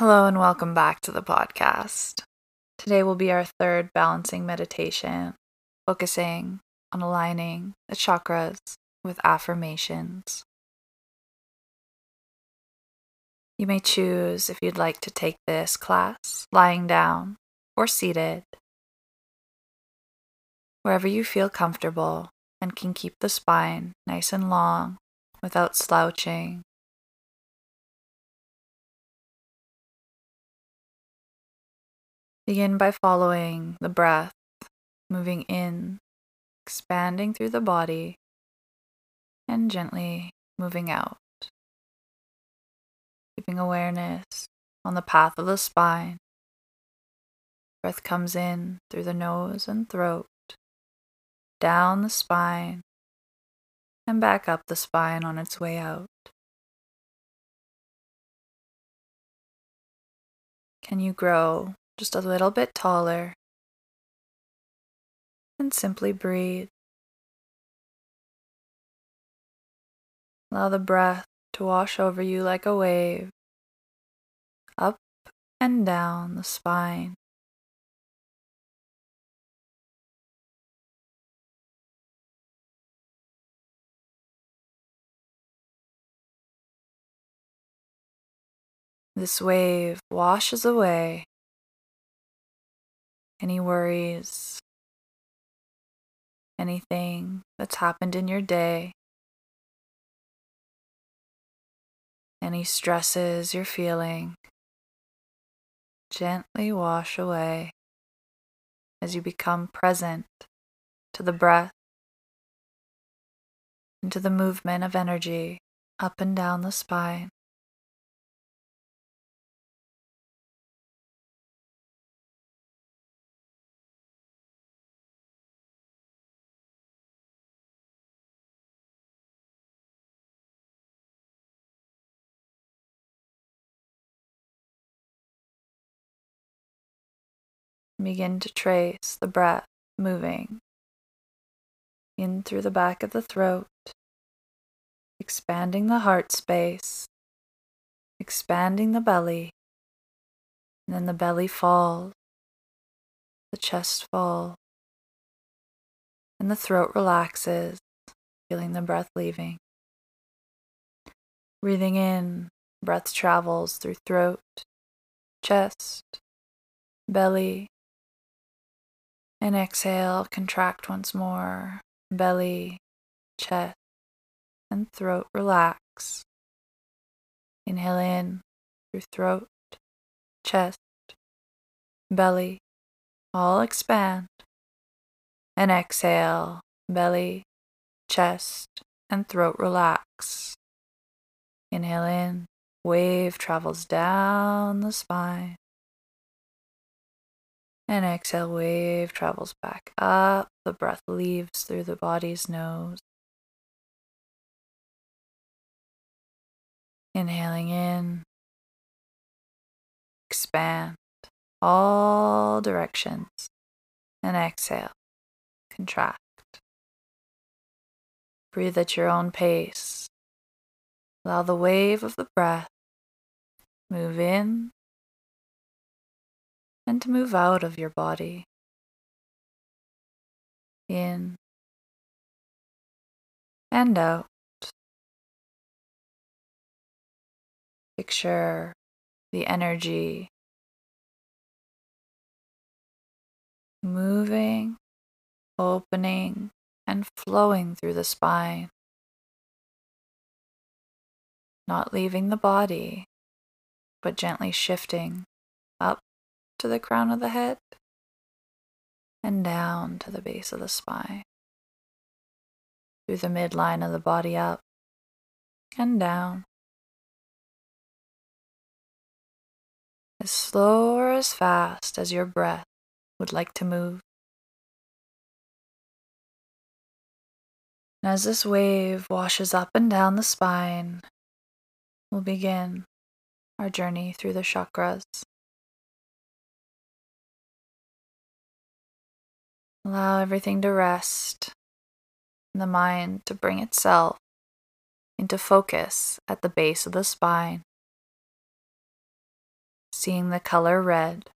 Hello, and welcome back to the podcast. Today will be our third balancing meditation, focusing on aligning the chakras with affirmations. You may choose if you'd like to take this class lying down or seated, wherever you feel comfortable and can keep the spine nice and long without slouching Begin by following the breath, moving in, expanding through the body, and gently moving out. Keeping awareness on the path of the spine. Breath comes in through the nose and throat, down the spine, and back up the spine on its way out. Can you grow just a little bit taller, and simply breathe. Allow the breath to wash over you like a wave, up and down the spine. This wave washes away any worries, anything that's happened in your day, any stresses you're feeling. Gently wash away as you become present to the breath and to the movement of energy up and down the spine. Begin to trace the breath moving in through the back of the throat, expanding the heart space, expanding the belly, and then the belly falls, the chest falls, and the throat relaxes, feeling the breath leaving. Breathing in, breath travels through throat, chest, belly, and exhale, contract once more. Belly, chest, and throat relax. Inhale in through throat, chest, belly, all expand. And exhale, belly, chest, and throat relax. Inhale in, wave travels down the spine. And exhale, wave travels back up. The breath leaves through the body's nose. Inhaling in, expand all directions. And exhale, contract. Breathe at your own pace. Allow the wave of the breath move in and to move out of your body. In and out. Picture the energy moving, opening, and flowing through the spine, not leaving the body, but gently shifting to the crown of the head and down to the base of the spine, through the midline of the body up and down. As slow or as fast as your breath would like to move. And as this wave washes up and down the spine, we'll begin our journey through the chakras. Allow everything to rest, and the mind to bring itself into focus at the base of the spine. seeing the color red,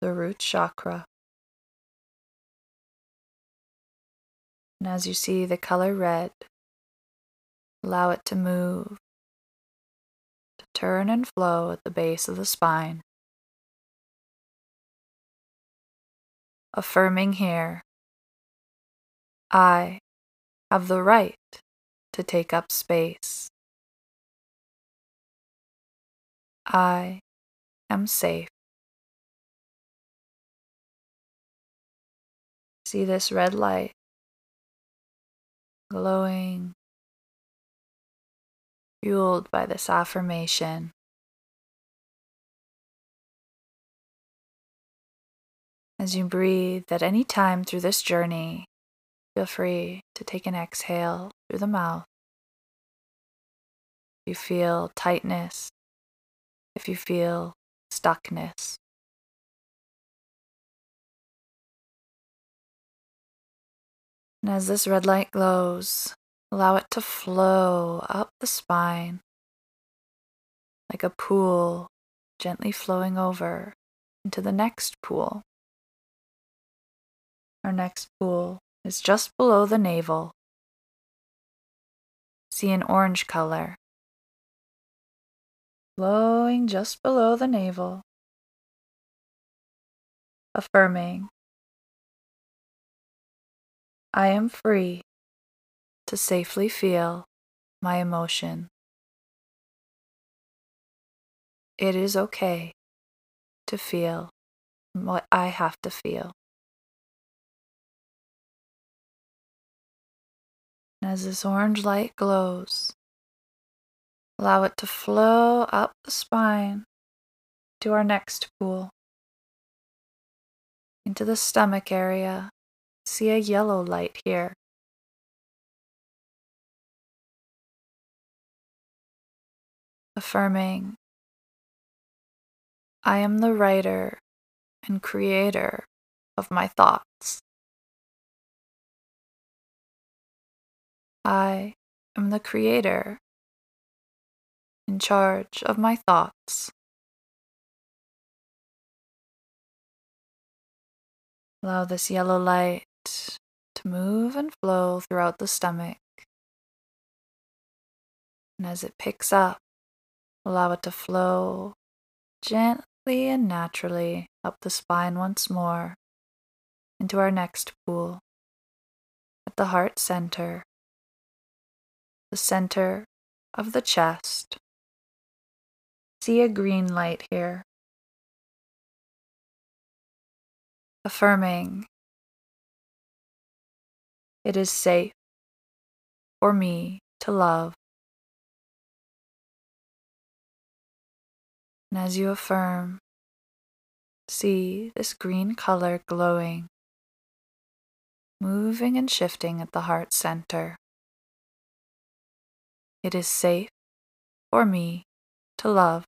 the root chakra. And as you see the color red, allow it to move, to turn and flow at the base of the spine. Affirming here, I have the right to take up space. I am safe. See this red light glowing, fueled by this affirmation. As you breathe at any time through this journey, feel free to take an exhale through the mouth. If you feel tightness if you feel stuckness. And as this red light glows, allow it to flow up the spine like a pool gently flowing over into the next pool. Our next pool is just below the navel. See an orange color flowing just below the navel, affirming, I am free to safely feel my emotion. It is okay to feel what I have to feel. As this orange light glows, Allow it to flow up the spine to our next pool. Into the stomach area. See a yellow light here. Affirming, I am the writer and creator of my thoughts. I am the creator in charge of my thoughts. Allow this yellow light to move and flow throughout the stomach. And as it picks up, allow it to flow gently and naturally up the spine once more into our next pool at the heart center, the center of the chest see a green light here. Affirming it is safe for me to love. And as you affirm, see this green color glowing, moving and shifting at the heart center. It is safe for me to love.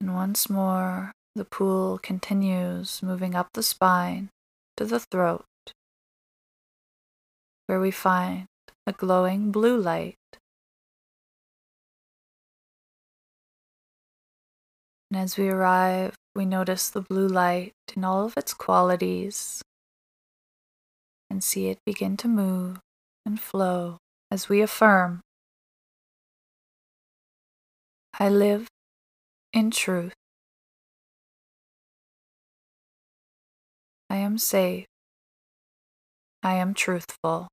And once more, the pool continues moving up the spine to the throat, where we find a glowing blue light. And as we arrive, we notice the blue light in all of its qualities and see it begin to move and flow as we affirm I live in truth. I am safe. I am truthful.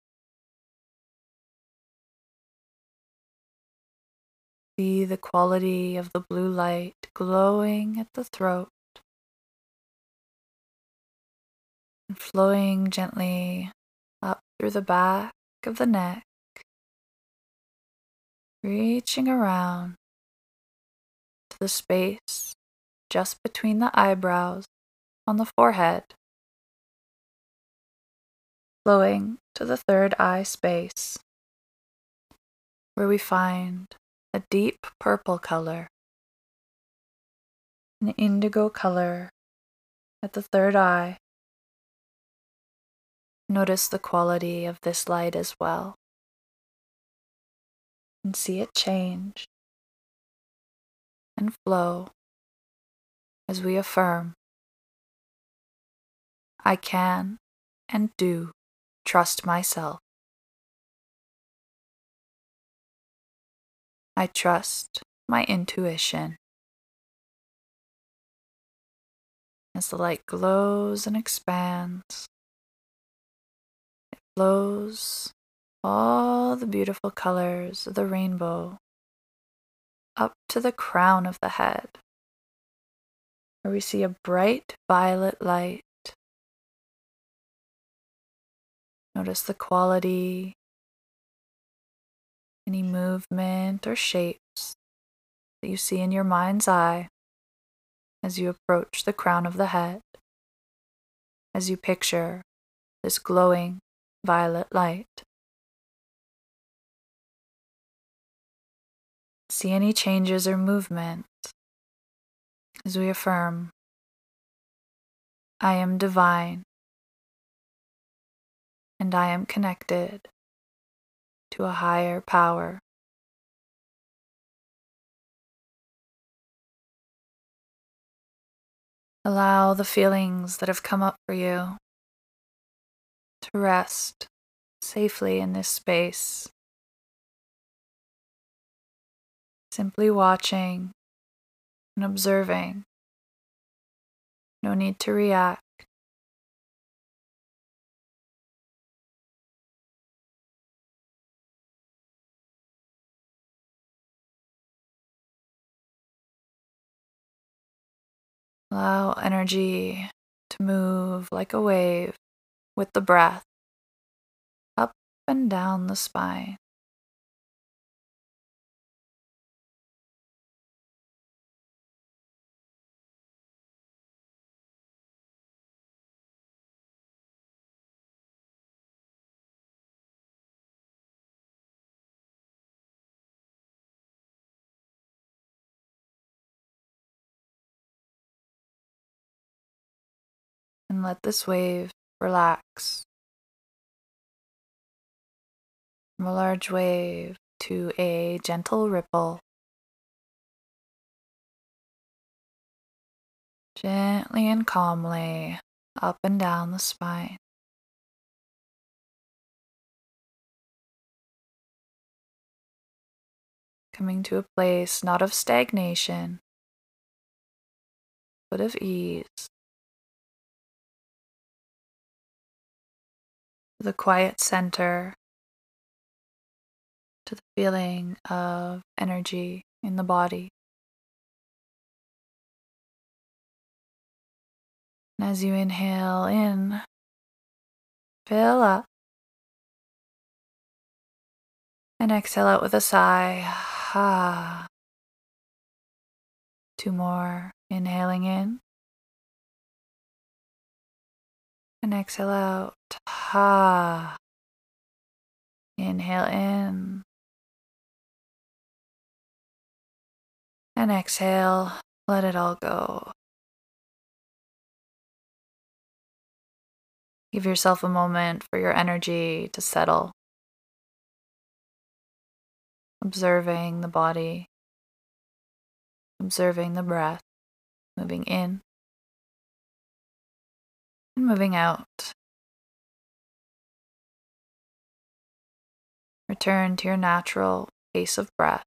See the quality of the blue light glowing at the throat flowing gently up through the back of the neck, reaching around to the space just between the eyebrows on the forehead, flowing to the third eye space, where we find a deep purple color, an indigo color at the third eye. Notice the quality of this light as well, and see it change and flow as we affirm I can and do trust myself. I trust my intuition. As the light glows and expands, flows all the beautiful colors of the rainbow up to the crown of the head, where we see a bright violet light. Notice the quality, any movement or shapes that you see in your mind's eye as you approach the crown of the head, as you picture this glowing violet light. See any changes or movement as we affirm, I am divine and I am connected to a higher power. Allow the feelings that have come up for you to rest safely in this space. Simply watching and observing. No need to react. Allow energy to move like a wave with the breath up and down the spine. and let this wave relax from a large wave to a gentle ripple. Gently and calmly up and down the spine. Coming to a place not of stagnation, but of ease. The quiet center, to the feeling of energy in the body. And as you inhale in, fill up. And exhale out with a sigh. Ah. Two more. Inhaling in. And exhale out. Ha. Inhale in. And exhale. Let it all go. Give yourself a moment for your energy to settle. Observing the body, observing the breath, moving in moving out. Return to your natural pace of breath.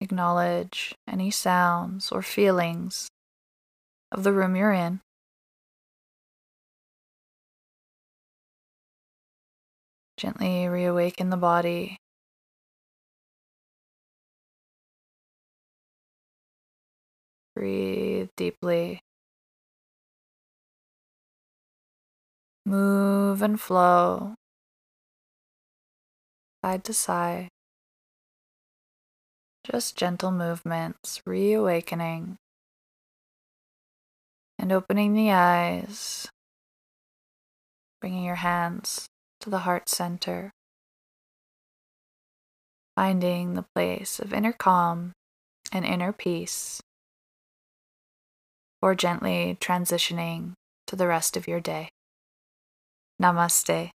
Acknowledge any sounds or feelings of the room you're in. Gently reawaken the body Breathe deeply. Move and flow. Side to side. Just gentle movements, reawakening. And opening the eyes, bringing your hands to the heart center, finding the place of inner calm and inner peace or gently transitioning to the rest of your day. Namaste.